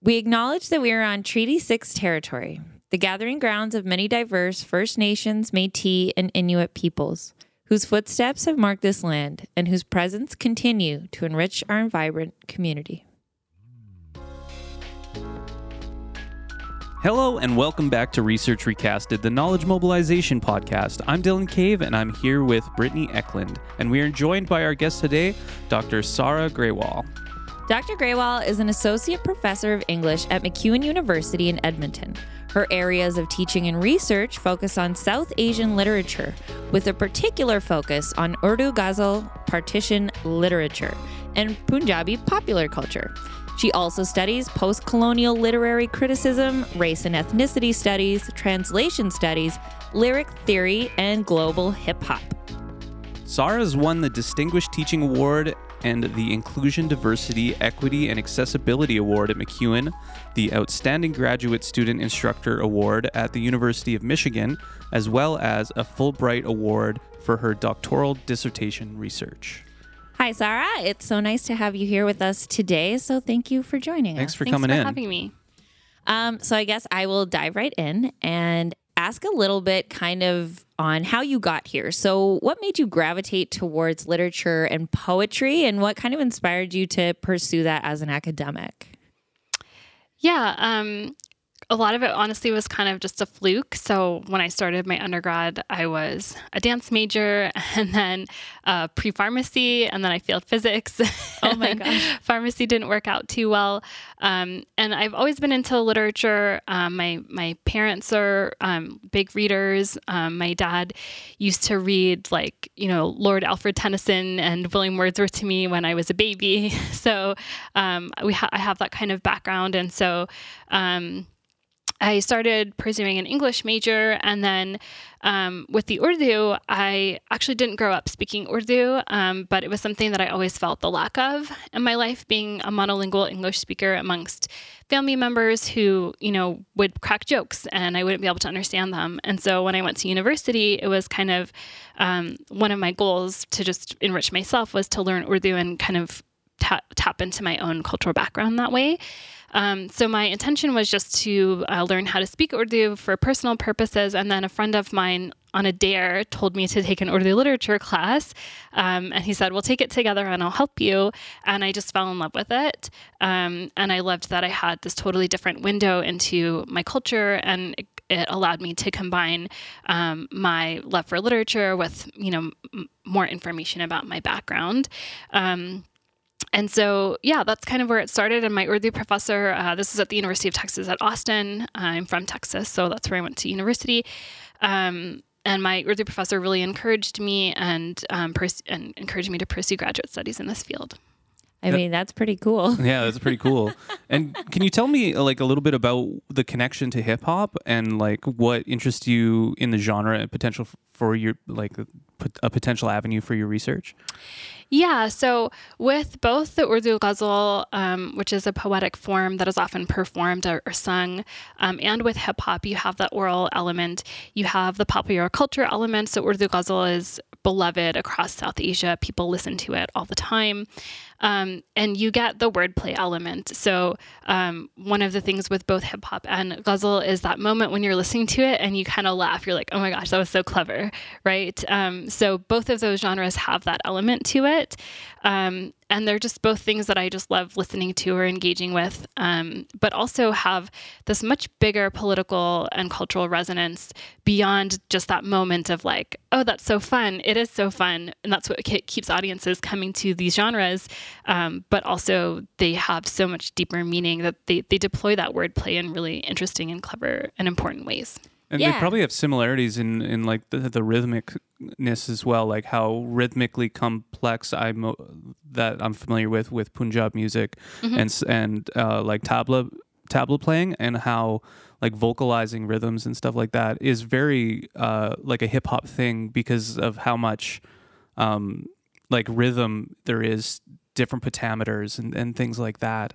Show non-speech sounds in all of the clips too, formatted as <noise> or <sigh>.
We acknowledge that we are on Treaty 6 territory, the gathering grounds of many diverse First Nations, Metis, and Inuit peoples, whose footsteps have marked this land and whose presence continue to enrich our vibrant community. Hello and welcome back to Research Recasted, the Knowledge Mobilization Podcast. I'm Dylan Cave and I'm here with Brittany Eklund, and we are joined by our guest today, Dr. Sarah Grewal. Dr. Grewal is an associate professor of English at MacEwan University in Edmonton. Her areas of teaching and research focus on South Asian literature, with a particular focus on Urdu Ghazal partition literature and Punjabi popular culture. She also studies post colonial literary criticism, race and ethnicity studies, translation studies, lyric theory, and global hip hop. Sarah's won the Distinguished Teaching Award and the Inclusion, Diversity, Equity, and Accessibility Award at MacEwan, the Outstanding Graduate Student Instructor Award at the University of Michigan, as well as a Fulbright Award for her doctoral dissertation research. Hi, Sarah. It's so nice to have you here with us today. So thank you for joining Thanks us. for Thanks coming for coming in. having me. Um, so I guess I will dive right in and ask a little bit kind of on how you got here. So what made you gravitate towards literature and poetry and what kind of inspired you to pursue that as an academic? Yeah, um, a lot of it honestly was kind of just a fluke. So when I started my undergrad, I was a dance major <laughs> and then uh, pre pharmacy, and then I failed physics. <laughs> Oh my gosh. Pharmacy didn't work out too well. Um, and I've always been into literature. Um, my, my parents are um, big readers. Um, my dad used to read, like, you know, Lord Alfred Tennyson and William Wordsworth to me when I was a baby. <laughs> So um, we ha- I have that kind of background. And so, um, I started pursuing an English major, and then um, with the Urdu, I actually didn't grow up speaking Urdu, um, but it was something that I always felt the lack of in my life, being a monolingual English speaker amongst family members who, you know, would crack jokes and I wouldn't be able to understand them. And so when I went to university, it was kind of um, one of my goals to just enrich myself was to learn Urdu and kind of ta- tap into my own cultural background that way. Um, so my intention was just to uh, learn how to speak Urdu for personal purposes, and then a friend of mine on a dare told me to take an Urdu literature class, um, and he said, "We'll take it together, and I'll help you." And I just fell in love with it, um, and I loved that I had this totally different window into my culture, and it, it allowed me to combine um, my love for literature with, you know, m- more information about my background. Um, and so, yeah, that's kind of where it started. And my Urdu professor, uh, this is at the University of Texas at Austin. I'm from Texas, so that's where I went to university. Um, and my Urdu professor really encouraged me and, um, pers- and encouraged me to pursue graduate studies in this field. I mean, that's pretty cool. <laughs> Yeah, that's pretty cool. and can you tell me uh, like a little bit about the connection to hip hop and like what interests you in the genre and potential for your like a potential avenue for your research? Yeah, so with both the Urdu ghazal, um, which is a poetic form that is often performed or, or sung, um, and with hip hop, you have that oral element. You have the popular culture element. So Urdu ghazal is beloved across South Asia. People listen to it all the time. Um, and you get the wordplay element. So um, one of the things with both hip hop and ghazal is that moment when you're listening to it and you kind of laugh. You're like, "Oh my gosh, that was so clever!" Right? Um, so both of those genres have that element to it, um, and they're just both things that I just love listening to or engaging with. Um, but also have this much bigger political and cultural resonance beyond just that moment of like, "Oh, that's so fun!" It is so fun, and that's what keeps audiences coming to these genres um, but also they have so much deeper meaning that they, they deploy that wordplay in really interesting and clever and important ways. And Yeah. they probably have similarities in in like the, the rhythmicness as well, like how rhythmically complex I mo- that I'm familiar with with Punjab music and s- and uh, like tabla tabla playing and how like vocalizing rhythms and stuff like that is very uh, like a hip hop thing because of how much um, like rhythm there is different pentameters and, and things like that.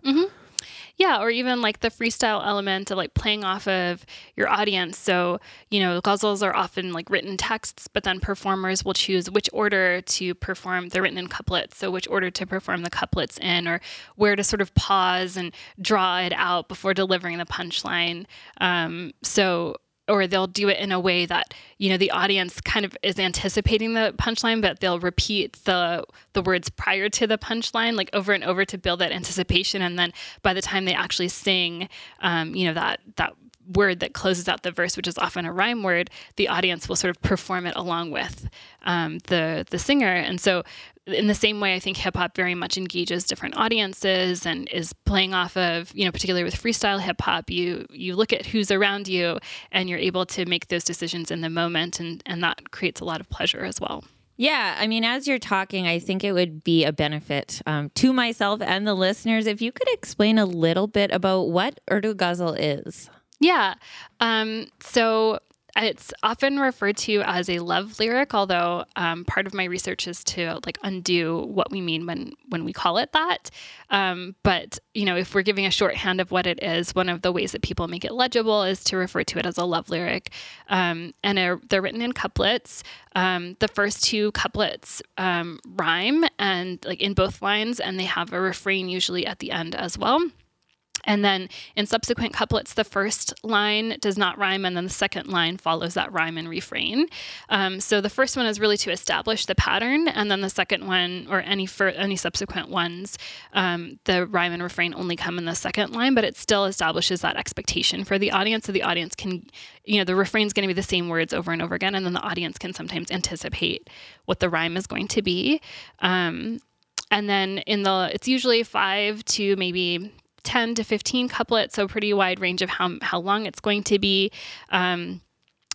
Yeah, or even like the freestyle element of like playing off of your audience. So, you know, ghazals are often like written texts, but then performers will choose which order to perform. They're written in couplets, so which order to perform the couplets in, or where to sort of pause and draw it out before delivering the punchline. Um, so or they'll do it in a way that you know the audience kind of is anticipating the punchline but they'll repeat the the words prior to the punchline like over and over to build that anticipation. And then by the time they actually sing um, you know that that word that closes out the verse which is often a rhyme word the audience will sort of perform it along with um, the the singer and so in the same way, I think hip hop very much engages different audiences and is playing off of, you know, particularly with freestyle hip hop, you you look at who's around you and you're able to make those decisions in the moment and, and that creates a lot of pleasure as well. Yeah, I mean, as you're talking, I think it would be a benefit um, to myself and the listeners if you could explain a little bit about what Urdu Ghazal is. Yeah. Um, so it's often referred to as a love lyric, although um, part of my research is to like undo what we mean when when we call it that. Um, but you know, if we're giving a shorthand of what it is, one of the ways that people make it legible is to refer to it as a love lyric. Um, and they're, they're, written in couplets. Um, the first two couplets um, rhyme and like in both lines, and they have a refrain usually at the end as well. And then in subsequent couplets, the first line does not rhyme, and then the second line follows that rhyme and refrain. Um, so the first one is really to establish the pattern, and then the second one, or any for any subsequent ones, um, the rhyme and refrain only come in the second line, but it still establishes that expectation for the audience, so the audience can, you know, the refrain is going to be the same words over and over again, and then the audience can sometimes anticipate what the rhyme is going to be. Um, and then in the it's usually five to maybe 10 to 15 couplets, so pretty wide range of how, how long it's going to be. Um,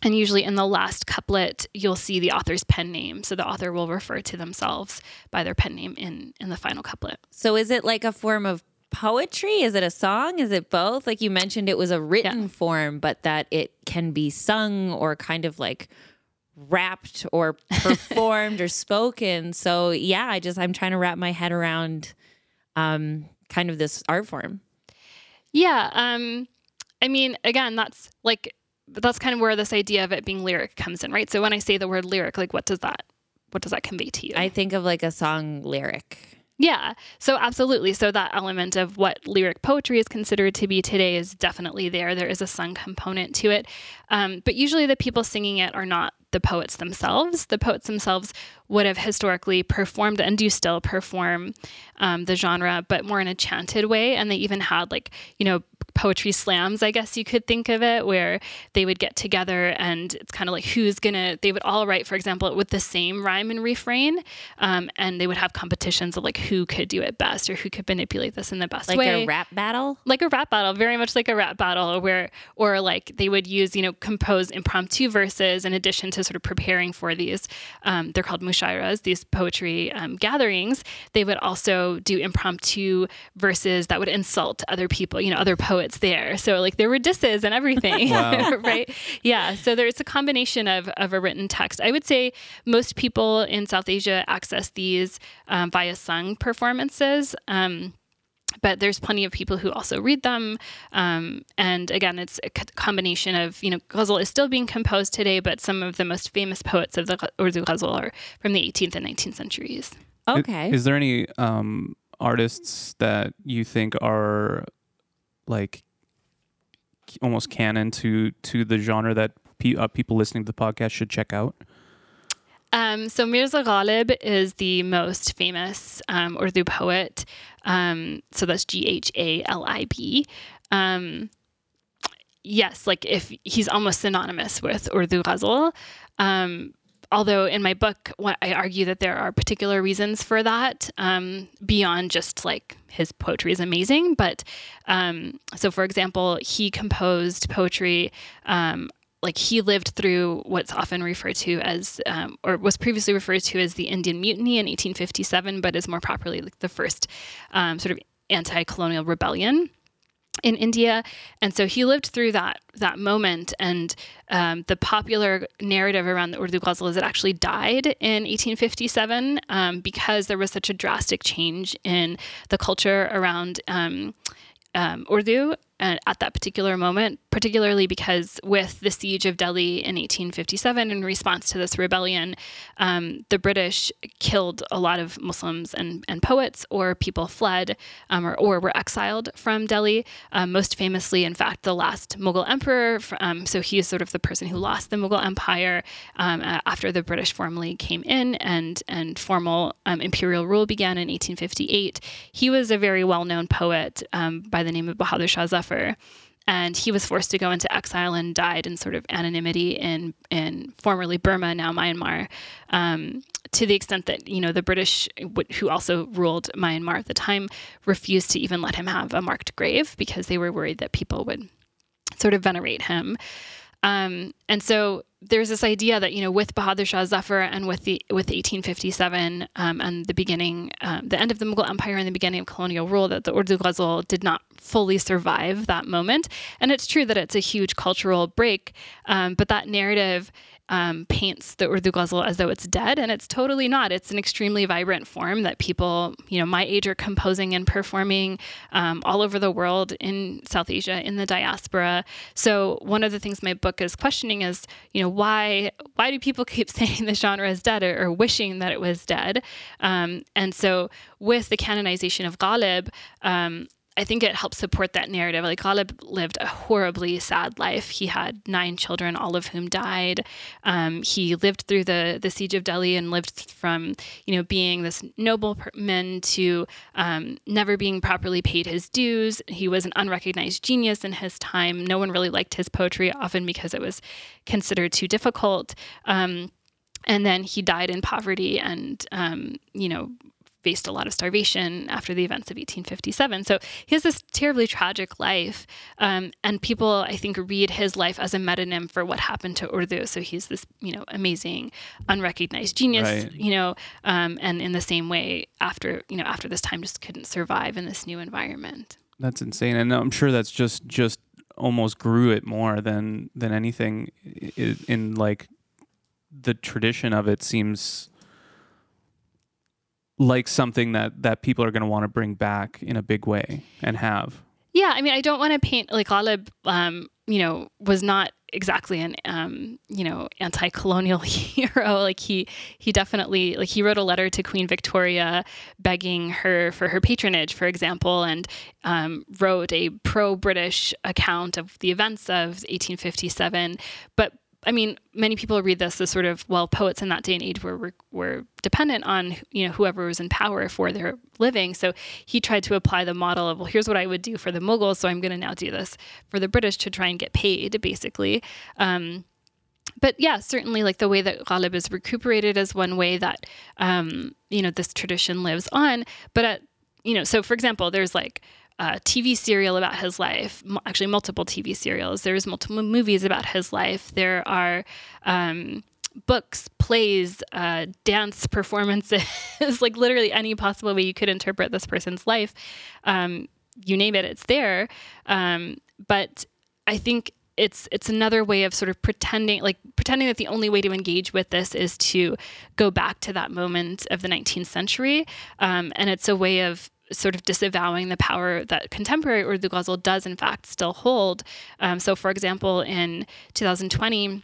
and usually in the last couplet, you'll see the author's pen name. So the author will refer to themselves by their pen name in, in the final couplet. So is it like a form of poetry? Is it a song? Is it both? Like you mentioned, it was a written yeah. form, but that it can be sung or kind of like rapped or <laughs> performed or spoken. So yeah, I just, I'm trying to wrap my head around um, kind of this art form. Yeah. Um, I mean, again, that's like that's kind of where this idea of it being lyric comes in, right? So when I say the word lyric, like what does that what does that convey to you? I think of like a song lyric. Yeah. So absolutely. So that element of what lyric poetry is considered to be today is definitely there. There is a sung component to it. Um, but usually the people singing it are not the poets themselves. The poets themselves would have historically performed and do still perform um, the genre, but more in a chanted way. And they even had like, you know, poetry slams, I guess you could think of it, where they would get together and it's kind of like who's gonna, they would all write, for example, with the same rhyme and refrain. Um, and they would have competitions of like who could do it best or who could manipulate this in the best like way. Like a rap battle? Like a rap battle, very much like a rap battle, where, or like they would use, you know, compose impromptu verses in addition to sort of preparing for these. Um, they're called mushairas, these poetry um, gatherings. They would also do impromptu verses that would insult other people, you know, other poets poets there. So like there were disses and everything, <laughs> <laughs> right? Yeah. So there's a combination of, of a written text. I would say most people in South Asia access these um, via sung performances. Um, but there's plenty of people who also read them. Um, and again, it's a combination of, you know, ghazal is still being composed today, but some of the most famous poets of the Urdu ghazal are from the 18th and 19th centuries. Okay. Is, is there any um, artists that you think are like almost canon to to the genre that pe- uh, people listening to the podcast should check out? Um, so Mirza Ghalib is the most famous um, Urdu poet. Um, so that's G H A L I B. Um, yes, like if he's almost synonymous with Urdu ghazal. Um, although in my book, I argue that there are particular reasons for that um, beyond just like his poetry is amazing. But so, for example, he composed poetry. Like he lived through what's often referred to as, um, or was previously referred to as the Indian Mutiny in 1857, but is more properly like the first um, sort of anti-colonial rebellion in India, and so he lived through that that moment. And um, the popular narrative around the Urdu ghazal is it actually died in 1857 um, because there was such a drastic change in the culture around. Um, um, Urdu at that particular moment, particularly because with the siege of Delhi in 1857, in response to this rebellion, um, the British killed a lot of Muslims and, and poets, or people fled um, or, or were exiled from Delhi. Um, most famously, in fact, the last Mughal emperor. Um, so he is sort of the person who lost the Mughal empire um, after the British formally came in and, and formal um, imperial rule began in 1858. He was a very well known poet by the name of Bahadur Shah Zafar suffer. And he was forced to go into exile and died in sort of anonymity in, in formerly Burma, now Myanmar, um, to the extent that, you know, the British, who also ruled Myanmar at the time, refused to even let him have a marked grave because they were worried that people would sort of venerate him. Um, and so there's this idea that you know with Bahadur Shah Zafar and with the with 1857 um, and the beginning, um, the end of the Mughal Empire and the beginning of colonial rule, that the Urdu ghazal did not fully survive that moment. And it's true that it's a huge cultural break, um, but that narrative um, paints the Urdu ghazal as though it's dead, and it's totally not. It's an extremely vibrant form that people, you know, my age are composing and performing um, all over the world in South Asia, in the diaspora. So one of the things my book is questioning is, you know, why why do people <laughs> keep saying the genre is dead or, or wishing that it was dead? Um, and so with the canonization of Ghalib, um, I think it helps support that narrative. Like Ghalib lived a horribly sad life. He had nine children, all of whom died. Um, he lived through the the siege of Delhi and lived from you know being this nobleman to um, never being properly paid his dues. He was an unrecognized genius in his time. No one really liked his poetry, often because it was considered too difficult. Um, and then he died in poverty and um, you know faced a lot of starvation after the events of 1857. So he has this terribly tragic life. Um, and people, I think, read his life as a metonym for what happened to Urdu. So he's this, you know, amazing, unrecognized genius, right. you know, um, and in the same way, after, you know, after this time just couldn't survive in this new environment. That's insane. And I'm sure that's just, just almost grew it more than, than anything in, in like the tradition of it seems like something that that people are going to want to bring back in a big way and have. Yeah, I mean, I don't want to paint like Ghalib, um, you know, was not exactly an um, you know anti-colonial <laughs> hero like he he definitely like he wrote a letter to queen victoria begging her for her patronage for example and um, wrote a pro-british account of the events of 1857 but I mean, many people read this as sort of well, poets in that day and age were were dependent on you know whoever was in power for their living. So he tried to apply the model of well, here's what I would do for the Mughals, so I'm going to now do this for the British to try and get paid, basically. Um, but yeah, certainly like the way that Ghalib is recuperated is one way that um, you know this tradition lives on. But at you know, so for example, there's like a TV serial about his life, actually, multiple TV serials. There's multiple movies about his life. There are um, books, plays, uh, dance performances, <laughs> like literally any possible way you could interpret this person's life. Um, you name it, it's there. Um, but I think it's it's another way of sort of pretending like pretending that the only way to engage with this is to go back to that moment of the 19th century um, and it's a way of sort of disavowing the power that contemporary Urdu ghazal does in fact still hold. Um, so, for example, in 2020.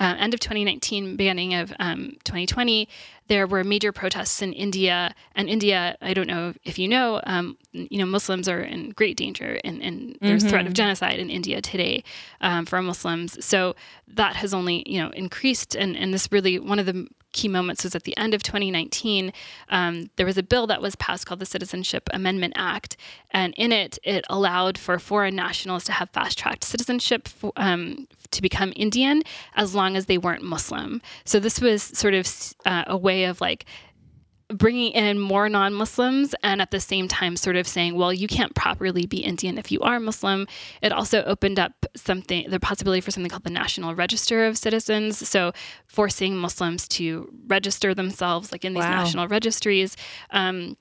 Uh, end of 2019, beginning of um, 2020, there were major protests in India. And India, I don't know if you know, um, you know, Muslims are in great danger, and, and there's mm-hmm. threat of mm-hmm. genocide in India today um, for Muslims. So that has only, you know, increased. And, and this really one of the key moments was at the end of 2019. Um, there was a bill that was passed called the Citizenship Amendment Act, and in it, it allowed for foreign nationals to have fast tracked citizenship um, to become Indian as long as they weren't Muslim. So this was sort of uh, a way of like bringing in more non Muslims and at the same time sort of saying, well, you can't properly be Indian if you are Muslim. It also opened up something, the possibility for something called the National Register of Citizens. So forcing Muslims to register themselves like in these wow. national registries. Um,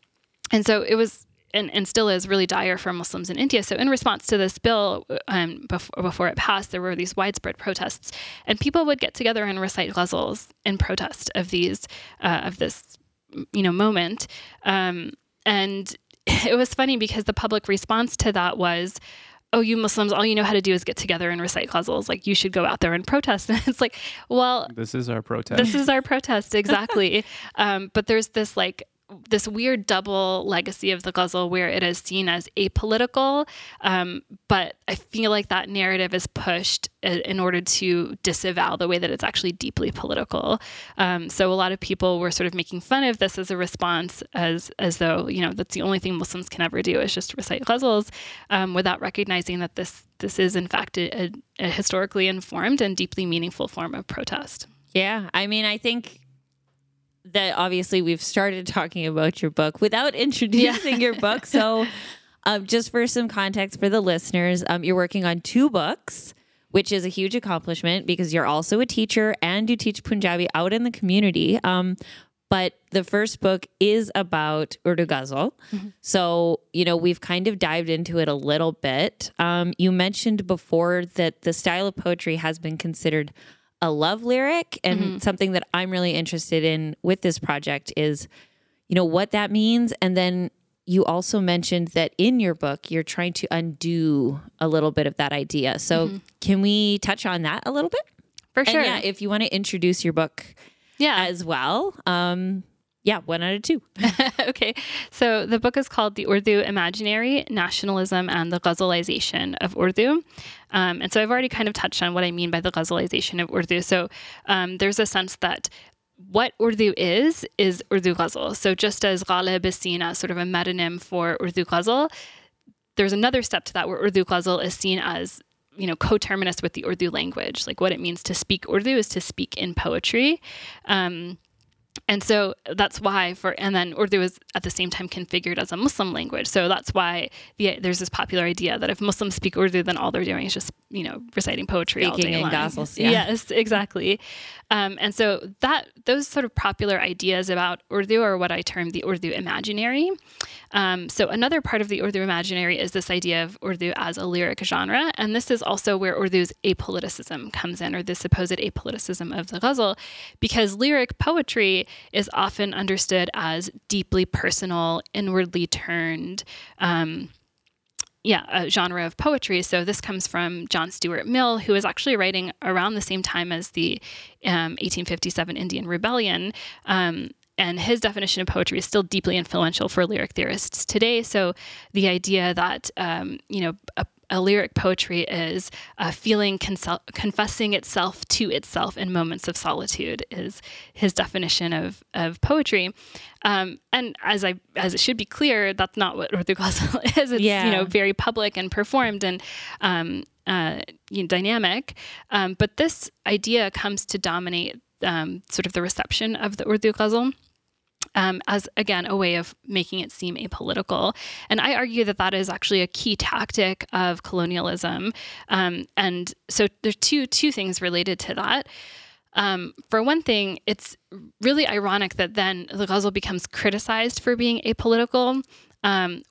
and so it was and, and still is really dire for Muslims in India. So, in response to this bill, um, before, before it passed, there were these widespread protests, and people would get together and recite ghazals in protest of these uh, of this you know moment um, and <laughs> it was funny because the public response to that was, oh, you Muslims, all you know how to do is get together and recite ghazals. Like, you should go out there and protest. <laughs> And it's like, well, This is our protest. this is our protest, exactly. <laughs> um, but there's this like, this weird double legacy of the ghazal where it is seen as apolitical, um, but I feel like that narrative is pushed in order to disavow the way that it's actually deeply political. Um, so a lot of people were sort of making fun of this as a response, as as though you know that's the only thing Muslims can ever do is just recite ghazals, um, without recognizing that this this is in fact a, a historically informed and deeply meaningful form of protest. Yeah, I mean, I think that obviously we've started talking about your book without <laughs> introducing your book. So, um, just for some context for the listeners, um, you're working on two books, which is a huge accomplishment because you're also a teacher and you teach Punjabi out in the community. Um, but the first book is about Urdu Ghazal. So, you know, we've kind of dived into it a little bit. Um, you mentioned before that the style of poetry has been considered a love lyric and something that I'm really interested in with this project is you know what that means and then you also mentioned that in your book you're trying to undo a little bit of that idea. So can we touch on that a little bit? For sure. And yeah, if you want to introduce your book yeah. as well. Um yeah, one out of two. <laughs> okay. So the book is called The Urdu Imaginary Nationalism and the Ghazalization of Urdu. Um, and so I've already kind of touched on what I mean by the Ghazalization of Urdu. So um, there's a sense that what Urdu is, is Urdu Ghazal. So just as Ghalib is seen as sort of a metonym for Urdu Ghazal, there's another step to that where Urdu Ghazal is seen as you know coterminous with the Urdu language. Like what it means to speak Urdu is to speak in poetry. Um, and so that's why for and then Urdu is at the same time configured as a Muslim language. So that's why the, there's this popular idea that if Muslims speak Urdu, then all they're doing is just you know reciting poetry all Speaking day in long. ghazals, yeah. Yes, exactly. Um, and so that those sort of popular ideas about Urdu are what I term the Urdu imaginary. Um, so another part of the Urdu imaginary is this idea of Urdu as a lyric genre, and this is also where Urdu's apoliticism comes in, or the supposed apoliticism of the ghazal, because lyric poetry is often understood as deeply personal, inwardly turned. Um, yeah, a genre of poetry. So this comes from John Stuart Mill, who was actually writing around the same time as the um, 1857 Indian Rebellion. Um, and his definition of poetry is still deeply influential for lyric theorists today. So the idea that, um, you know, a, a lyric poetry is a feeling consel- confessing itself to itself in moments of solitude is his definition of, of poetry. Um, and as I as it should be clear, that's not what Urdu <laughs> is. It's Yeah. you know very public and performed and um, uh, you know, dynamic. Um, but this idea comes to dominate um, sort of the reception of the Urdu Ghazal um, as again a way of making it seem apolitical. And I argue that that is actually a key tactic of colonialism. Um, and so there's two two things related to that. Um, for one thing, it's really ironic that then the ghazal becomes criticized for being apolitical. Um,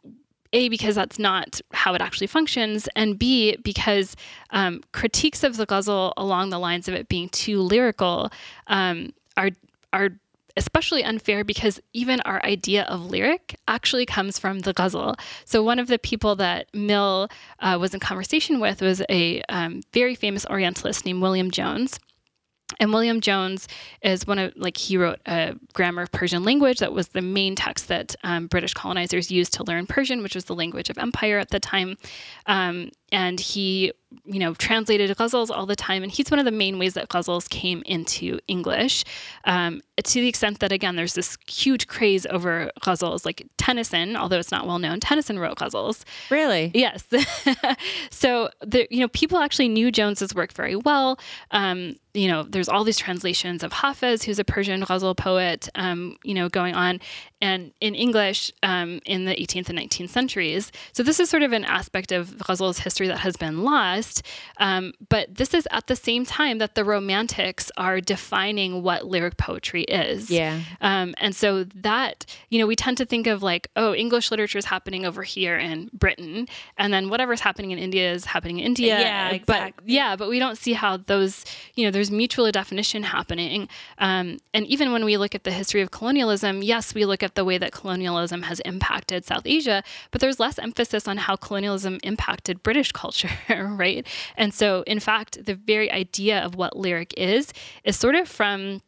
a, because that's not how it actually functions, and B, because um, critiques of the ghazal along the lines of it being too lyrical um, are are especially unfair because even our idea of lyric actually comes from the ghazal. So one of the people that Mill uh, was in conversation with was a um, very famous Orientalist named William Jones. And William Jones is one of like he wrote a grammar of Persian language that was the main text that um, British colonizers used to learn Persian, which was the language of empire at the time. Um, and he, you know, translated ghazals all the time. And he's one of the main ways that ghazals came into English, um, to the extent that again, there's this huge craze over ghazals. Like Tennyson, although it's not well known, Tennyson wrote ghazals. Really? Yes. <laughs> so the you know people actually knew Jones's work very well. Um, you know, there's all these translations of Hafez, who's a Persian ghazal poet. Um, you know, going on, and in English um, in the 18th and 19th centuries. So this is sort of an aspect of ghazal's history that has been lost. Um, but this is at the same time that the Romantics are defining what lyric poetry is. Yeah. Um, and so that, you know, we tend to think of like, oh, English literature is happening over here in Britain, and then whatever's happening in India is happening in India. Yeah, But exactly. yeah, but we don't see how those, you know, there's mutual definition happening. Um, and even when we look at the history of colonialism, yes, we look at the way that colonialism has impacted South Asia, but there's less emphasis on how colonialism impacted British culture, <laughs> right? And so, in fact, the very idea of what lyric is is sort of from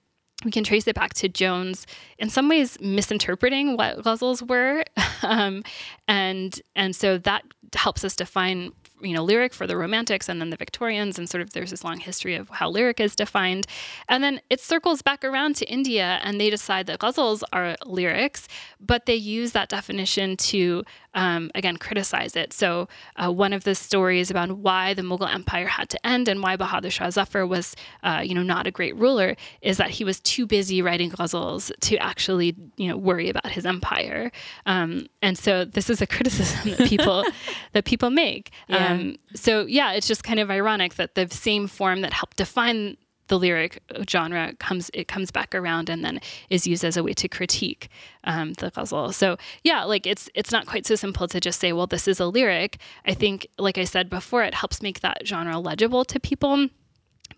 we can trace it back to Jones in some ways misinterpreting what ghazals were, <laughs> um, and and so that helps us define you know lyric for the romantics and then the victorians and sort of there's this long history of how lyric is defined and then it circles back around to india and they decide that ghazals are lyrics but they use that definition to um, again criticize it. So uh, one of the stories about why the mughal empire had to end and why bahadur shah zafar was uh, you know not a great ruler is that he was too busy writing ghazals to actually you know worry about his empire. Um, and so this is a <laughs> criticism that people <laughs> that people make. Yeah. um, so yeah, it's just kind of ironic that the same form that helped define the lyric genre comes it comes back around and then is used as a way to critique um, the ghazal. So yeah, like it's it's not quite so simple to just say, well, this is a lyric. I think, like I said before, it helps make that genre legible to people.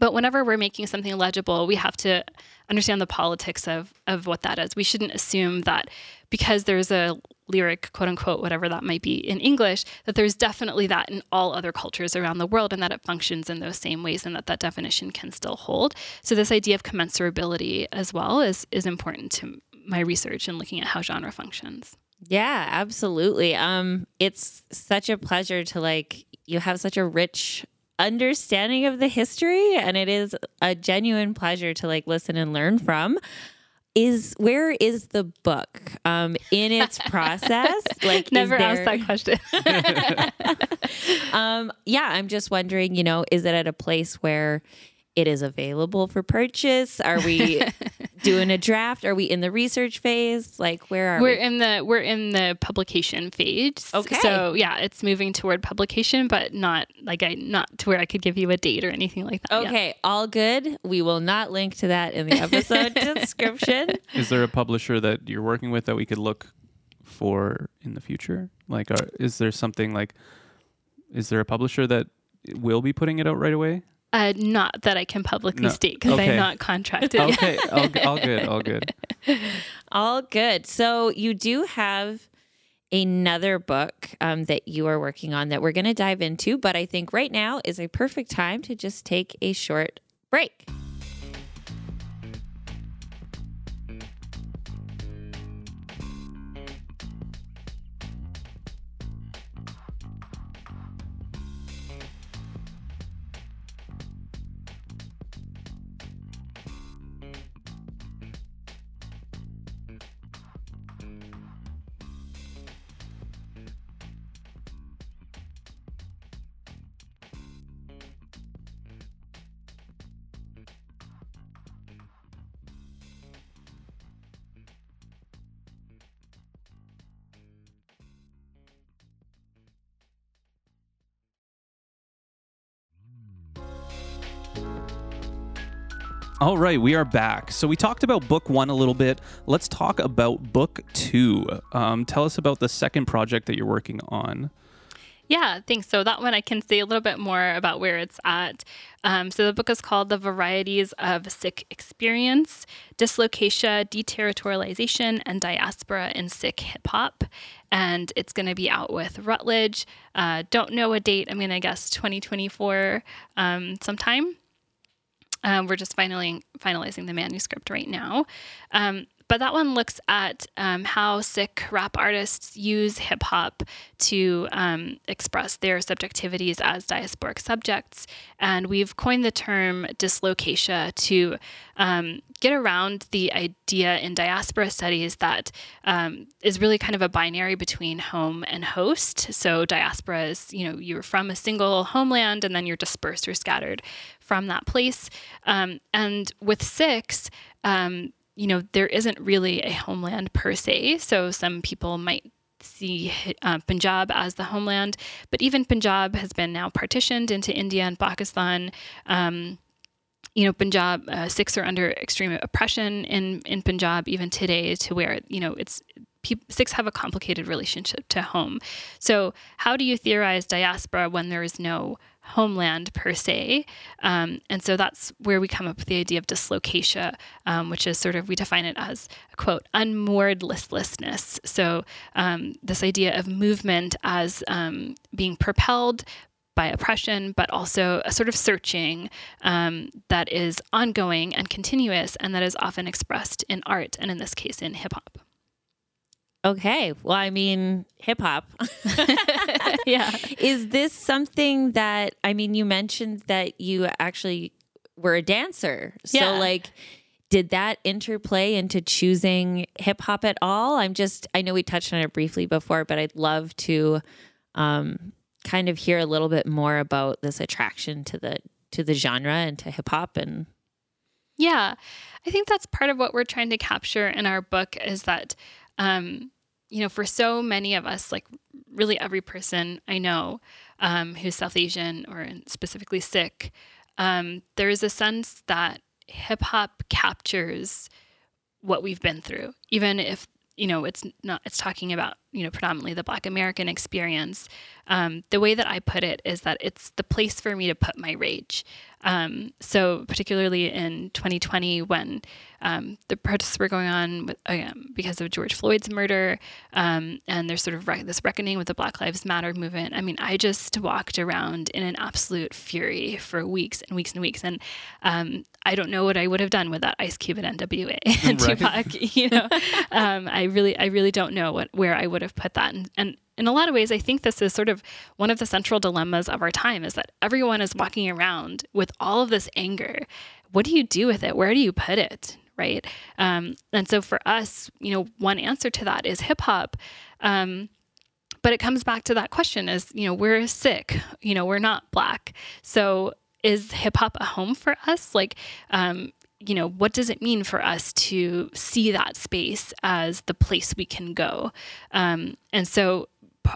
But whenever we're making something legible, we have to understand the politics of of what that is. We shouldn't assume that because there's a lyric, quote unquote, whatever that might be in English, that there's definitely that in all other cultures around the world and that it functions in those same ways and that that definition can still hold. So this idea of commensurability as well is is important to my research and looking at how genre functions. Yeah, absolutely. Um, it's such a pleasure to like you have such a rich understanding of the history, and it is a genuine pleasure to like listen and learn from. Is where is the book um, in its <laughs> process? Like, Never asked that question. <laughs> <laughs> um, yeah, I'm just wondering, you know, is it at a place where it is available for purchase? Are we doing a draft? Are we in the research phase? Like, where are we're we? in the we're in the publication phase. Okay. So yeah, it's moving toward publication, but not like I not to where I could give you a date or anything like that. yet. Okay, all good. We will not link to that in the episode <laughs> description. Is there a publisher that you're working with that we could look for in the future? Like, are, is there something like, is there a publisher that will be putting it out right away? Uh, not that I can publicly No. state because Okay. I'm not contracted. Okay, all, all good, all good. <laughs> All good. So you do have another book um, that you are working on that we're going to dive into, but I think right now is a perfect time to just take a short break. All right, we are back. So we talked about book one a little bit. Let's talk about book two. Um, tell us about the second project that you're working on. Yeah, thanks. So that one I can say a little bit more about where it's at. Um, so the book is called The Varieties of Sikh Experience, Dislocation, Deterritorialization, and Diaspora in Sikh Hip Hop. And it's going to be out with Routledge. Uh, don't know a date. I'm going to guess 2024 um, sometime. Um, we're just finally finalizing the manuscript right now. Um, but that one looks at um, how Sikh rap artists use hip hop to um, express their subjectivities as diasporic subjects. And we've coined the term dislocation to um, get around the idea in diaspora studies that um, is really kind of a binary between home and host. So diaspora is, you know, you're from a single homeland and then you're dispersed or scattered from that place. Um, and with Sikhs, um, you know, there isn't really a homeland per se. So some people might see uh, Punjab as the homeland, but even Punjab has been now partitioned into India and Pakistan. Um, you know, Punjab, uh, Sikhs are under extreme oppression in, in Punjab even today to where, you know, it's Sikhs have a complicated relationship to home. So, how do you theorize diaspora when there is no homeland per se? Um, and so that's where we come up with the idea of dislocation, um, which is sort of, we define it as, quote, unmoored listlessness. So, um, this idea of movement as um, being propelled by oppression, but also a sort of searching um, that is ongoing and continuous, and that is often expressed in art, and in this case, in hip hop. Okay. Well, I mean, hip hop. <laughs> <laughs> yeah. Is this something that, I mean, you mentioned that you actually were a dancer. So, Yeah. like, did that interplay into choosing hip hop at all? I'm just, I know we touched on it briefly before, but I'd love to um, kind of hear a little bit more about this attraction to the to the genre and to hip hop and Yeah, I think that's part of what we're trying to capture in our book is that, um, you know, for so many of us, like really every person I know um, who's South Asian or specifically Sikh, um, there is a sense that hip hop captures what we've been through, even if you know it's not it's talking about you know predominantly the black american experience um, the way that i put it is that it's the place for me to put my rage. Um, so particularly in 2020 when um, the protests were going on with, um, because of george floyd's murder um, and there's sort of re- this reckoning with the black lives matter movement. I mean i just walked around in an absolute fury for weeks and weeks and weeks and um, i don't know what i would have done with that ice cube at nwa and Right. tupac <laughs> you know? Um, I really, I really don't know what where I would have put that. And, and in a lot of ways, I think this is sort of one of the central dilemmas of our time is that everyone is walking around with all of this anger. What do you do with it? Where do you put it? Right. Um, and so for us, you know, one answer to that is hip hop. Um, but it comes back to that question is, you know, we're Sikh, you know, we're not black. So is hip hop a home for us? Like, um, you know, what does it mean for us to see that space as the place we can go? Um, and so,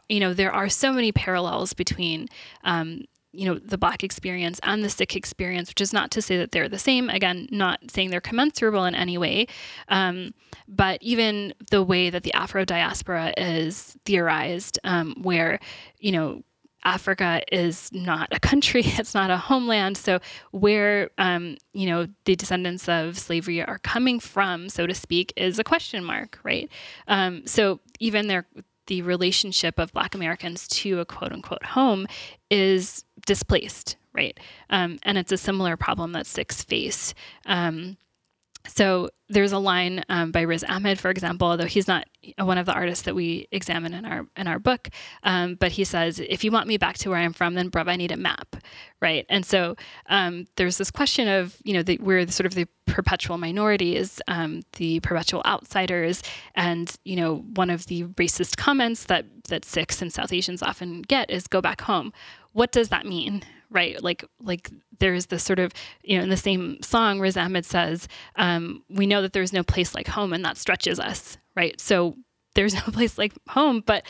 you know, there are so many parallels between, um, you know, the Black experience and the Sikh experience, which is not to say that they're the same. Again, not saying they're commensurable in any way. Um, but even the way that the Afro diaspora is theorized, um, where, you know, Africa is not a country, <laughs> it's not a homeland. So, where, um, you know, the descendants of slavery are coming from, so to speak, is a question mark, right? Um, so, even their the relationship of Black Americans to a quote unquote home is displaced, right? Um, and it's a similar problem that Sikhs face. Um, so there's a line um, by Riz Ahmed, for example, though he's not one of the artists that we examine in our in our book, um, but he says, "If you want me back to where I'm from, then bruv, I need a map." Right, and so um, there's this question of you know the, we're sort of the perpetual minorities, um, the perpetual outsiders, and you know one of the racist comments that that Sikhs and South Asians often get is "Go back home." What does that mean? Right? Like like there's this sort of you know in the same song, Riz Ahmed says, um, "We know that there's no place like home, and that stretches us, right? So there's <laughs> no place like home, but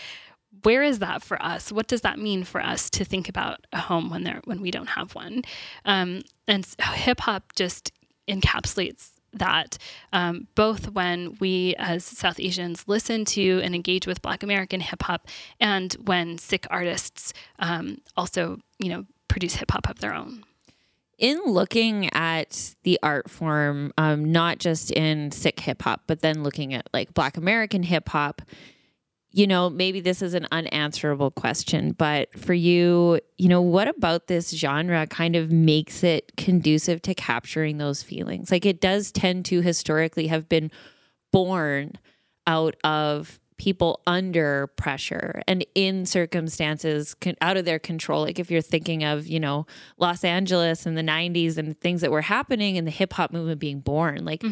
where is that for us? What does that mean for us to think about a home when there when we don't have one? Um, and hip hop just encapsulates that um, both when we as South Asians listen to and engage with Black American hip hop, and when Sikh artists um, also, you know, produce hip hop of their own. in looking at the art form, um, not just in Sikh hip hop, but then looking at like Black American hip hop, you know, maybe this is an unanswerable question, but for you, you know, what about this genre kind of makes it conducive to capturing those feelings? Like it does tend to historically have been born out of people under pressure and in circumstances con- out of their control like if you're thinking of you know los angeles in the 90s and things that were happening and the hip hop movement being born like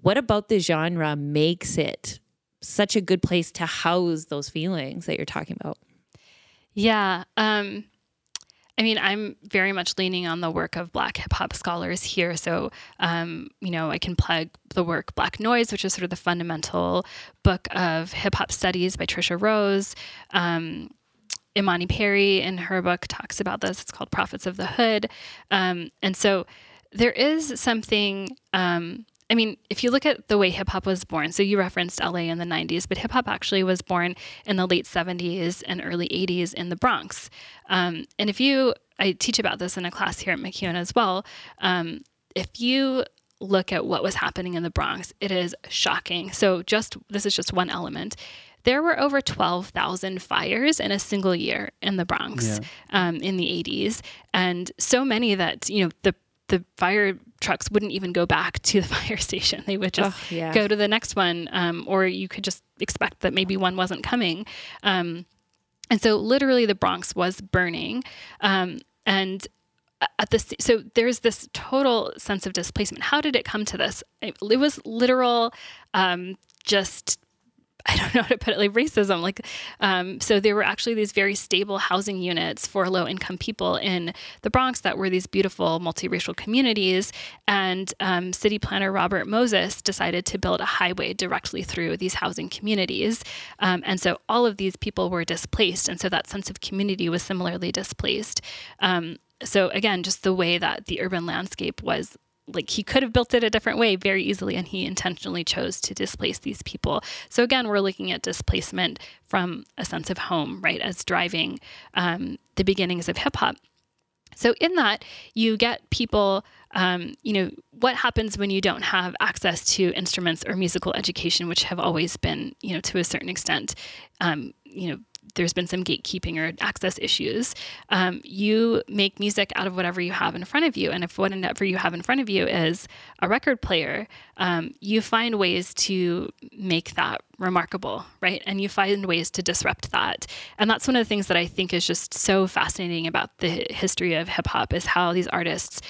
what about the genre makes it such a good place to house those feelings that you're talking about Yeah. Um, I mean, I'm very much leaning on the work of Black hip hop scholars here. So, um, you know, I can plug the work Black Noise, which is sort of the fundamental book of hip hop studies by Tricia Rose. Um, Imani Perry in her book talks about this. It's called Prophets of the Hood. Um, and so there is something. Um, I mean, if you look at the way hip hop was born, so you referenced LA in the 90s, but hip hop actually was born in the late 70s and early 80s in the Bronx. Um, and if you, I teach about this in a class here at MacEwan as well. Um, if you look at what was happening in the Bronx, it is shocking. So, just this is just one element. There were over 12,000 fires in a single year in the Bronx Yeah. um, in the 80s, and so many that you know the the fire trucks wouldn't even go back to the <laughs> fire station. They would just Ugh, yeah. go to the next one, um, or you could just expect that maybe one wasn't coming. Um, and so, literally, the Bronx was burning. Um, and at this, so there's this total sense of displacement. How did it come to this? It, it was literal, um, just I don't <laughs> know how to put it, like racism. Like, um, so there were actually these very stable housing units for low income people in the Bronx that were these beautiful multiracial communities. And um, city planner Robert Moses decided to build a highway directly through these housing communities. Um, and so all of these people were displaced. And so that sense of community was similarly displaced. Um, so again, just the way that the urban landscape was like he could have built it a different way very easily and he intentionally chose to displace these people. So again we're looking at displacement from a sense of home right as driving um, the beginnings of hip-hop so in that you get people um, you know what happens when you don't have access to instruments or musical education which have always been you know to a certain extent um, you know there's been some gatekeeping or access issues. Um, you make music out of whatever you have in front of you. And if whatever you have in front of you is a record player, um, you find ways to make that remarkable, right? And you find ways to disrupt that. And that's one of the things that I think is just so fascinating about the history of hip hop is how these artists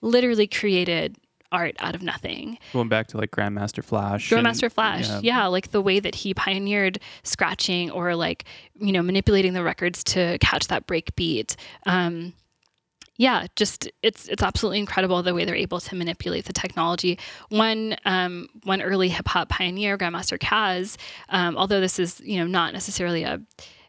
literally created art out of nothing. Going back to like Grandmaster Flash. and- Grandmaster Flash, yeah. yeah. like the way that he pioneered scratching or like you know manipulating the records to catch that break beat. Um, yeah, just it's it's absolutely incredible the way they're able to manipulate the technology. One um, one early hip hop pioneer, Grandmaster Caz, um, although this is you know not necessarily a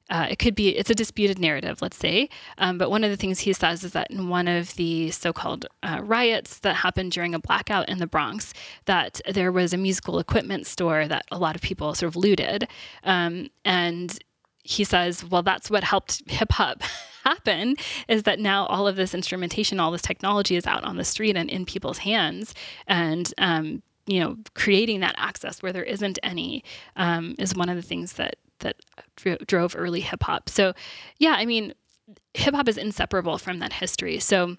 uh, it could be it's a disputed narrative let's say. Um, but one of the things he says is that in one of the so-called uh, riots that happened during a blackout in the bronx that there was a musical equipment store that a lot of people sort of looted. Um, and he says well that's what helped hip-hop <laughs> happen is that now all of this instrumentation all this technology is out on the street and in people's hands. And um, you know creating that access where there isn't any um, is one of the things that that drove early hip hop. So, yeah, I mean, hip hop is inseparable from that history. So,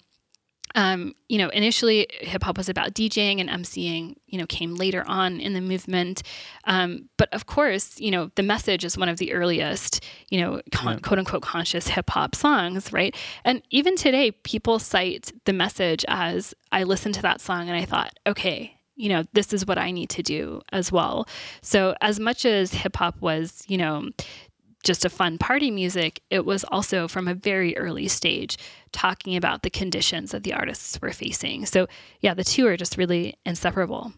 um, you know, initially hip hop was about DJing and MCing, you know, came later on in the movement. Um, but of course, you know, the message is one of the earliest, you know, con- Yeah. quote unquote conscious hip hop songs, right? And even today, people cite the message as I listened to that song and I thought, okay, you know, this is what I need to do as well. So, as much as hip hop was, you know, just a fun party music, it was also from a very early stage talking about the conditions that the artists were facing. So, yeah, the two are just really inseparable.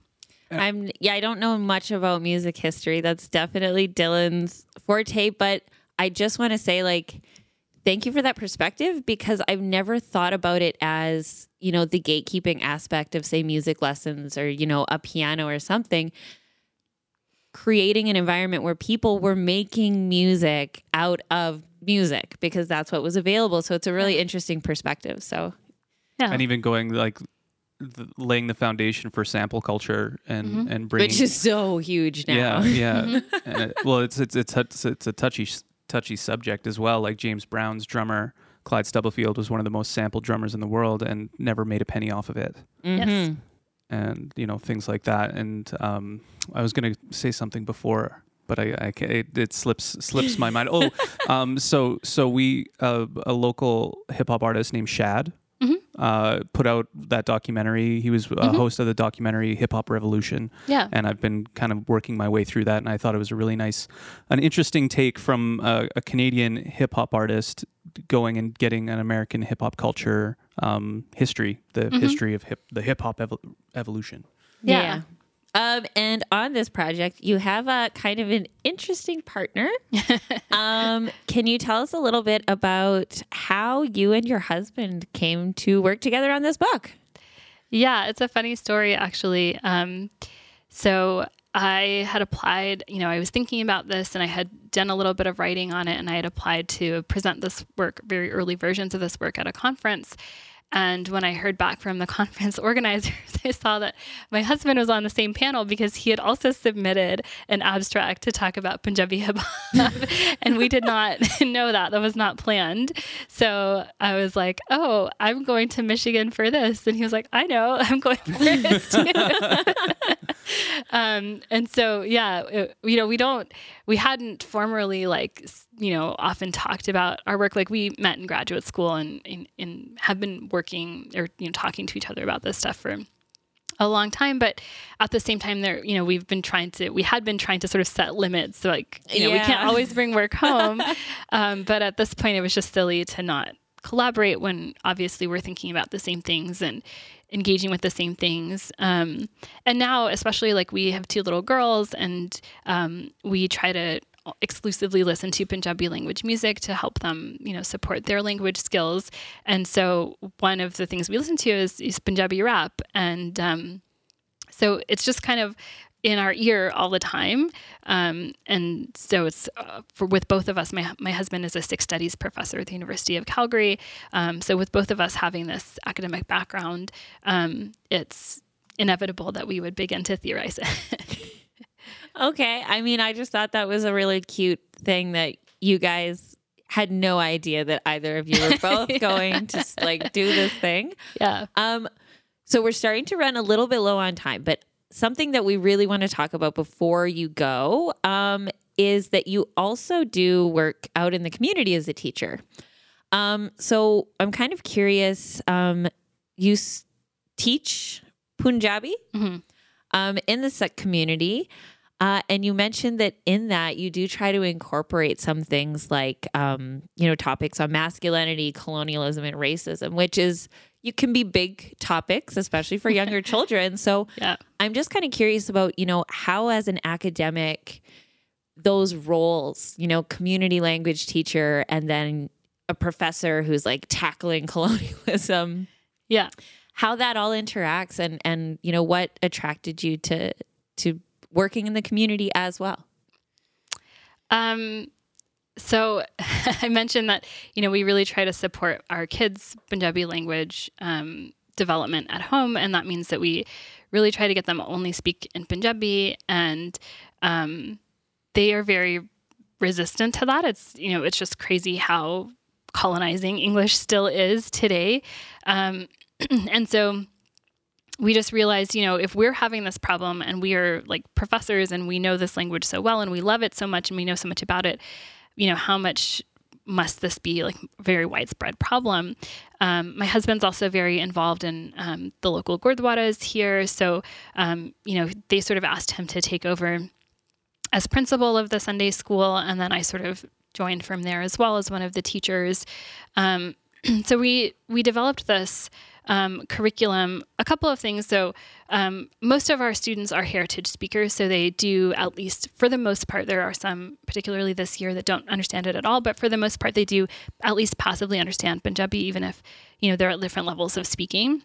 Uh, I'm yeah, I don't know much about music history. That's definitely Dylan's forte, but I just want to say like thank you for that perspective because I've never thought about it as, you know, the gatekeeping aspect of say music lessons or, you know, a piano or something. Creating an environment where people were making music out of music because that's what was available. So it's a really interesting perspective. So Yeah. And even going like the, laying the foundation for sample culture and mm-hmm. and bringing which is so huge now. Yeah, yeah. <laughs> And it- well, it's it's it's it's, it's a touchy touchy subject as well. Like James Brown's drummer Clyde Stubblefield was one of the most sampled drummers in the world and never made a penny off of it. Yes. Mhm. And you know things like that. And um, I was gonna say something before. But I, I it, it slips slips my mind. Oh, <laughs> um, so so we uh, a local hip hop artist named Shad Mhm. uh, put out that documentary. He was a Mhm. host of the documentary Hip Hop Revolution, Yeah. and I've been kind of working my way through that. And I thought it was a really nice, an interesting take from a, a Canadian hip hop artist going and getting an American hip hop culture um, history, the Mm-hmm. history of hip, the hip hop evol- evolution. Yeah. Um, and on this project, you have a kind of an interesting partner. <laughs> um, can you tell us a little bit about how you and your husband came to work together on this book? Yeah, it's a funny story actually. Um, so I had applied, you know, I was thinking about this and I had done a little bit of writing on it and I had applied to present this work, very early versions of this work at a conference. And when I heard back from the <laughs> conference organizers, <laughs> I saw that my husband was on the same panel because he had also submitted an abstract to talk about Punjabi hip hop. <laughs> and we did not know that. That was not planned. So I was like, oh, I'm going to Michigan for this. And he was like, I know, I'm going for this too. um, and so, yeah, it, you know, we don't, we hadn't formerly like you know, often talked about our work. Like we met in graduate school and, and, and have been working or, you know, talking to each other about this stuff for a long time but at the same time there you know we've been trying to we had been trying to sort of set limits so like you know yeah. we can't always bring work home <laughs> um, but at this point it was just silly to not collaborate when obviously we're thinking about the same things and engaging with the same things um, and now especially like we have two little girls and um, we try to exclusively listen to Punjabi language music to help them, you know, support their language skills. And so one of the things we listen to is, is Punjabi rap, and um, so it's just kind of in our ear all the time. Um, and so it's uh, for with both of us. My my husband is a Sikh studies professor at the University of Calgary. Um, so with both of us having this academic background, um, it's inevitable that we would begin to theorize it. <laughs> okay. I mean, I just thought that was a really cute thing that you guys had no idea that either of you were <laughs> both yeah. going to like do this thing. Yeah. Um so we're starting to run a little bit low on time, but something that we really want to talk about before you go um is that you also do work out in the community as a teacher. Um so I'm kind of curious um you s- teach Punjabi mm-hmm. Um in the Sikh community. Uh, and you mentioned that in that you do try to incorporate some things like, um, you know, topics on masculinity, colonialism, and racism, which is you can be big topics, especially for younger <laughs> children. So yeah. I'm just kind of curious about, you know, how as an academic, those roles, you know, community language teacher and then a professor who's like tackling <laughs> colonialism. Yeah. How that all interacts and and you know what attracted you to to working in the community as well? Um, so <laughs> I mentioned that you know we really try to support our kids' Punjabi language um, development at home, and that means that we really try to get them only speak in Punjabi, and um, they are very resistant to that. It's you know it's just crazy how colonizing English still is today, um, <clears throat> and so we just realized, you know, if we're having this problem and we are like professors and we know this language so well and we love it so much and we know so much about it, you know, how much must this be like very widespread problem? Um, my husband's also very involved in um, the local gurdwaras here, so um, you know they sort of asked him to take over as principal of the Sunday school, and then I sort of joined from there as well as one of the teachers. Um, <clears throat> so we we developed this um, curriculum, a couple of things. So, um, most of our students are heritage speakers, so they do at least, for the most part, there are some, particularly this year, that don't understand it at all. But for the most part, they do at least passively understand Punjabi, even if you know they're at different levels of speaking.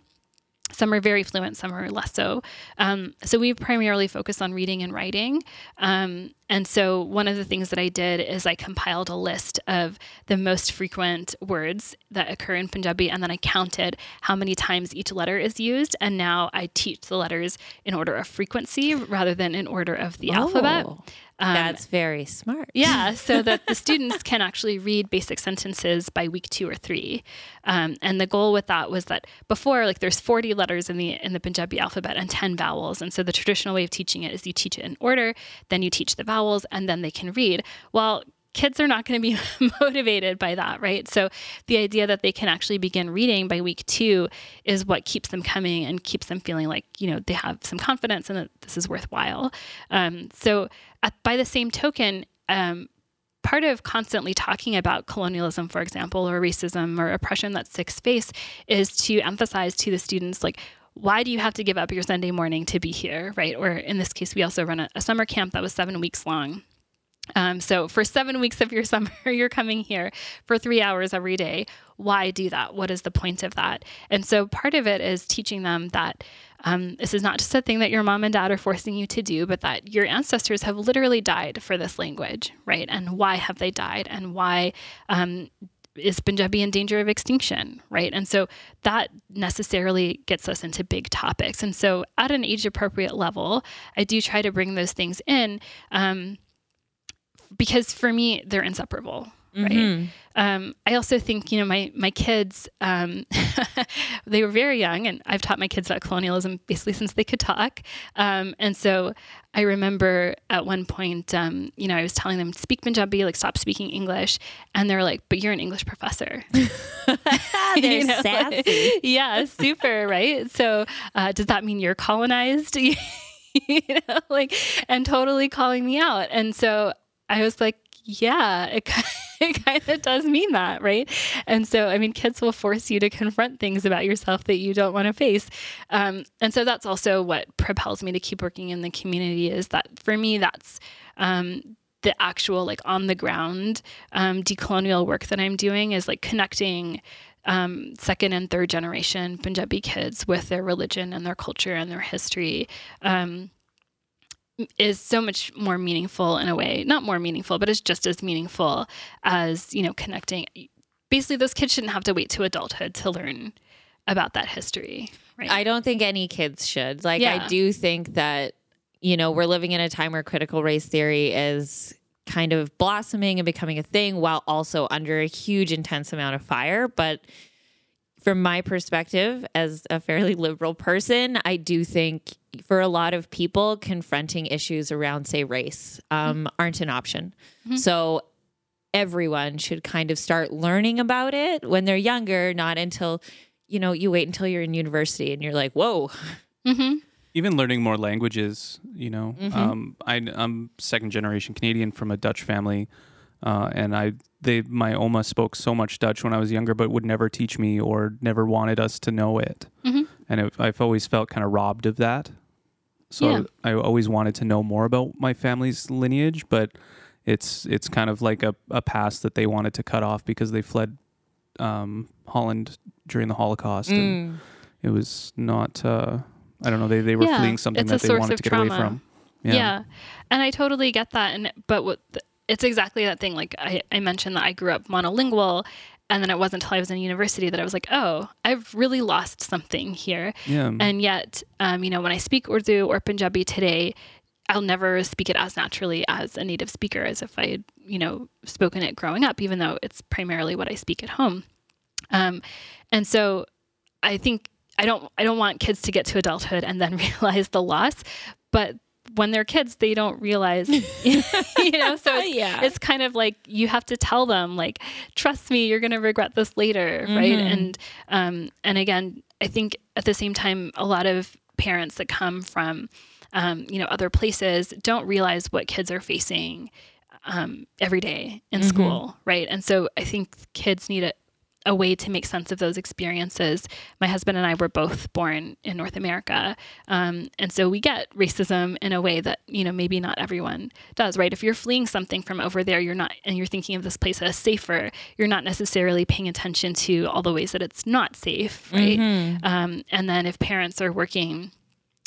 Some are very fluent, some are less so. Um, so we primarily focus on reading and writing. Um, and so one of the things that I did is I compiled a list of the most frequent words that occur in Punjabi, and then I counted how many times each letter is used. And now I teach the letters in order of frequency rather than in order of the oh. alphabet. Um, That's very smart. yeah, <laughs> so that the students can actually read basic sentences by week two or three. Um, and the goal with that was that before, like, there's 40 letters in the in the Punjabi alphabet and 10 vowels, and so the traditional way of teaching it is you teach it in order, then you teach the vowels, and then they can read. Well, kids are not going to be <laughs> motivated by that, right? So the idea that they can actually begin reading by week two is what keeps them coming and keeps them feeling like, you know, they have some confidence and that this is worthwhile. Um, so at, by the same token, um, part of constantly talking about colonialism, for example, or racism or oppression that Sikhs face is to emphasize to the students, like, why do you have to give up your Sunday morning to be here, right? Or in this case, we also run a, a summer camp that was seven weeks long Um, so for seven weeks of your <laughs> summer, you're coming here for three hours every day. Why do that? What is the point of that? And so part of it is teaching them that um, this is not just a thing that your mom and dad are forcing you to do, but that your ancestors have literally died for this language, right? And why have they died? And why um, is Punjabi in danger of extinction, right? And so that necessarily gets us into big topics. And so at an age appropriate level, I do try to bring those things in um, because for me, they're inseparable, right? Mm-hmm. Um, I also think, you know, my my kids, um, <laughs> they were very young, and I've taught my kids about colonialism basically since they could talk. Um, and so I remember at one point, um, you know, I was telling them speak Punjabi, like stop speaking English, and they're like, "But you're an English professor." <laughs> <laughs> they're know, sassy. Like, yeah, super, right? So uh, does that mean you're colonized? you know, like, and totally calling me out. And so I was like, yeah, it, <laughs> it kind of does mean that, right? And so, I mean, kids will force you to confront things about yourself that you don't want to face. Um, and so that's also what propels me to keep working in the community is that for me, that's um, the actual, like, on the ground um, decolonial work that I'm doing is like connecting um, second and third generation Punjabi kids with their religion and their culture and their history. Um, is so much more meaningful in a way. Not more meaningful but it's just as meaningful as you know connecting. Basically those kids shouldn't have to wait to adulthood to learn about that history right? I don't think any kids should. Like yeah. i do think that you know we're living in a time where critical race theory is kind of blossoming and becoming a thing while also under a huge intense amount of fire. But from my perspective as a fairly liberal person, I do think for a lot of people, confronting issues around, say, race um, mm-hmm. aren't an option. Mm-hmm. So everyone should kind of start learning about it when they're younger, not until, you know, you wait until you're in university and you're like, whoa. Mm-hmm. Even learning more languages, you know. Mm-hmm. Um, I, I'm second generation Canadian from a Dutch family. Uh, and I, they, my Oma spoke so much Dutch when I was younger, but would never teach me or never wanted us to know it. Mm-hmm. And it, I've always felt kind of robbed of that. So yeah. I, I always wanted to know more about my family's lineage, but it's it's kind of like a, a past that they wanted to cut off because they fled um, Holland during the Holocaust, mm. and it was not. Uh, I don't know. They they were yeah, fleeing something that they wanted to get trauma. away from. Yeah. yeah. and I totally get that. And but what it's exactly that thing. Like I, I mentioned that I grew up monolingual, and then it wasn't until I was in university that I was like, oh, I've really lost something here. Yeah. And yet, um, you know, when I speak Urdu or Punjabi today, I'll never speak it as naturally as a native speaker as if I had, you know, spoken it growing up, even though it's primarily what I speak at home. Um, and so I think I don't I don't want kids to get to adulthood and then <laughs> realize the loss, but when they're kids, they don't realize, <laughs> <laughs> you know, so it's, yeah. it's kind of like you have to tell them, like, trust me, you're going to regret this later. Mm-hmm. Right. And, um, and again, I think at the same time, a lot of parents that come from, um, you know, other places don't realize what kids are facing um, every day in mm-hmm. school. Right. And so I think kids need a, a way to make sense of those experiences. My husband and I were both born in North America. Um, and so we get racism in a way that, you know, maybe not everyone does, right? If you're fleeing something from over there, you're not, and you're thinking of this place as safer, you're not necessarily paying attention to all the ways that it's not safe, right? Mm-hmm. Um, and then if parents are working,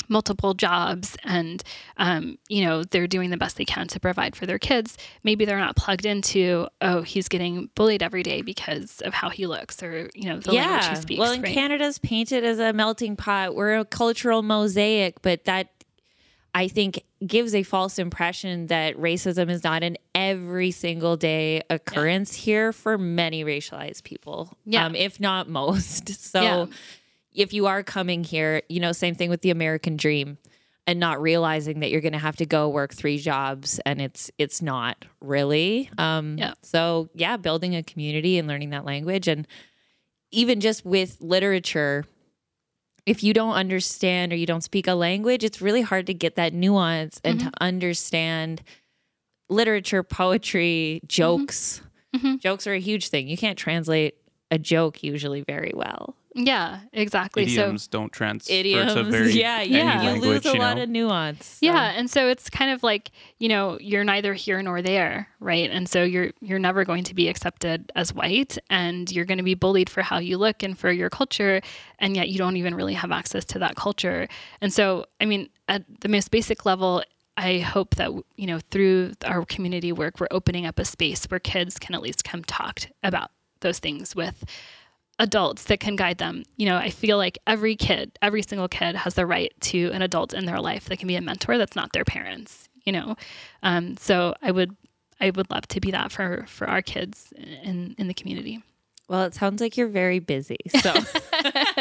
multiple jobs and um, you know they're doing the best they can to provide for their kids maybe they're not plugged into oh he's getting bullied every day because of how he looks or you know the yeah. language he speaks well and right? canada's painted as a melting pot we're a cultural mosaic but that I think gives a false impression that racism is not an every single day occurrence yeah. here for many racialized people, yeah. Um, if not most. <laughs> So yeah if you are coming here, you know, same thing with the American dream and not realizing that you're going to have to go work three jobs and it's it's not really um yeah. so yeah building a community and learning that language and even just with literature if you don't understand or you don't speak a language it's really hard to get that nuance and mm-hmm. to understand literature poetry jokes mm-hmm. Mm-hmm. jokes are a huge thing you can't translate a joke usually very well Yeah, exactly. idioms So don't transfer Idioms. to <laughs> very yeah, any yeah. You language, lose a you lot of nuance. so- yeah, and so it's kind of like you know you're neither here nor there, right? And so you're you're never going to be accepted as white, and you're going to be bullied for how you look and for your culture, and yet you don't even really have access to that culture. And so, I mean, at the most basic level. I hope that you know through our community work we're opening up a space where kids can at least come talk about those things with adults that can guide them. You know, I feel like every kid, every single kid has the right to an adult in their life that can be a mentor that's not their parents, you know. Um, so I would I would love to be that for for our kids in in the community. Well, it sounds like you're very busy. So <laughs>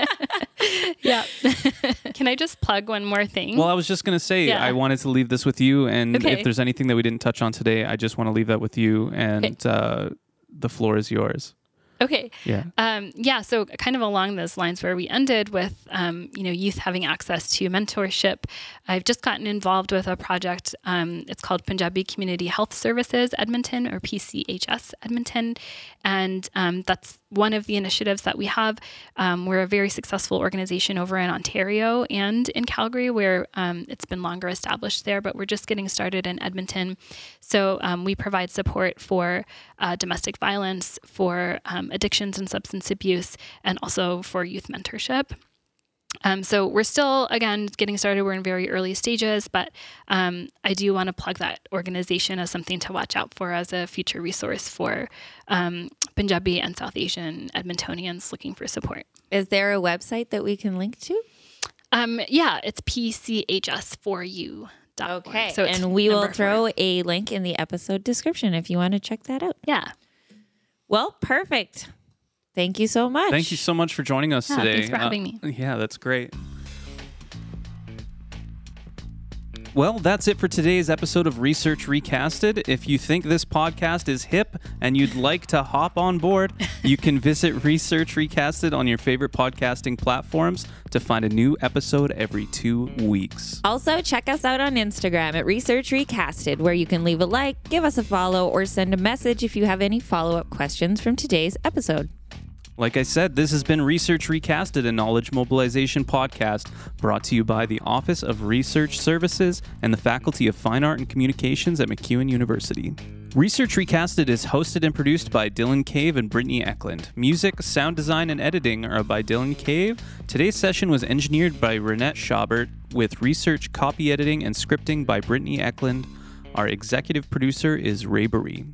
<laughs> Yeah. can I just plug one more thing? Well, I was just going to say, Yeah. I wanted to leave this with you. And Okay. if there's anything that we didn't touch on today, I just want to leave that with you. And uh, the floor is yours. Okay. Yeah. Um, yeah, so kind of along those lines where we ended with, um, you know, youth having access to mentorship. I've just gotten involved with a project. Um, it's called Punjabi Community Health Services Edmonton or PCHS Edmonton, and um, that's one of the initiatives that we have. Um, we're a very successful organization over in Ontario and in Calgary, where um, it's been longer established there, but we're just getting started in Edmonton. So um, we provide support for uh, domestic violence, for um, addictions and substance abuse, and also for youth mentorship. Um, so we're still, again, getting started. We're in very early stages, but um, I do want to plug that organization as something to watch out for as a future resource for um, Punjabi and South Asian Edmontonians looking for support. is there a website that we can link to? Um, yeah, it's pchs4u. Okay. So and we will throw four. a link in the episode description if you want to check that out. Yeah. Well, perfect. Thank you so much. Thank you so much for joining us Yeah, today. thanks for Uh, having me. Yeah, that's great. Well, that's it for today's episode of Research Recasted. If you think this podcast is hip and you'd like to hop on board, you can visit Research Recasted on your favorite podcasting platforms to find a new episode every two weeks. Also, check us out on Instagram at Research Recasted, where you can leave a like, give us a follow, or send a message if you have any follow up questions from today's episode. Like I said, this has been Research Recasted, a knowledge mobilization podcast brought to you by the Office of Research Services and the Faculty of Fine Art and Communications at MacEwan University. Research Recasted is hosted and produced by Dylan Cave and Brittany Eklund. Music, sound design, and editing are by Dylan Cave. Today's session was engineered by Renette Schaubert, with research, copy editing, and scripting by Brittany Eklund. Our executive producer is Ray Baree.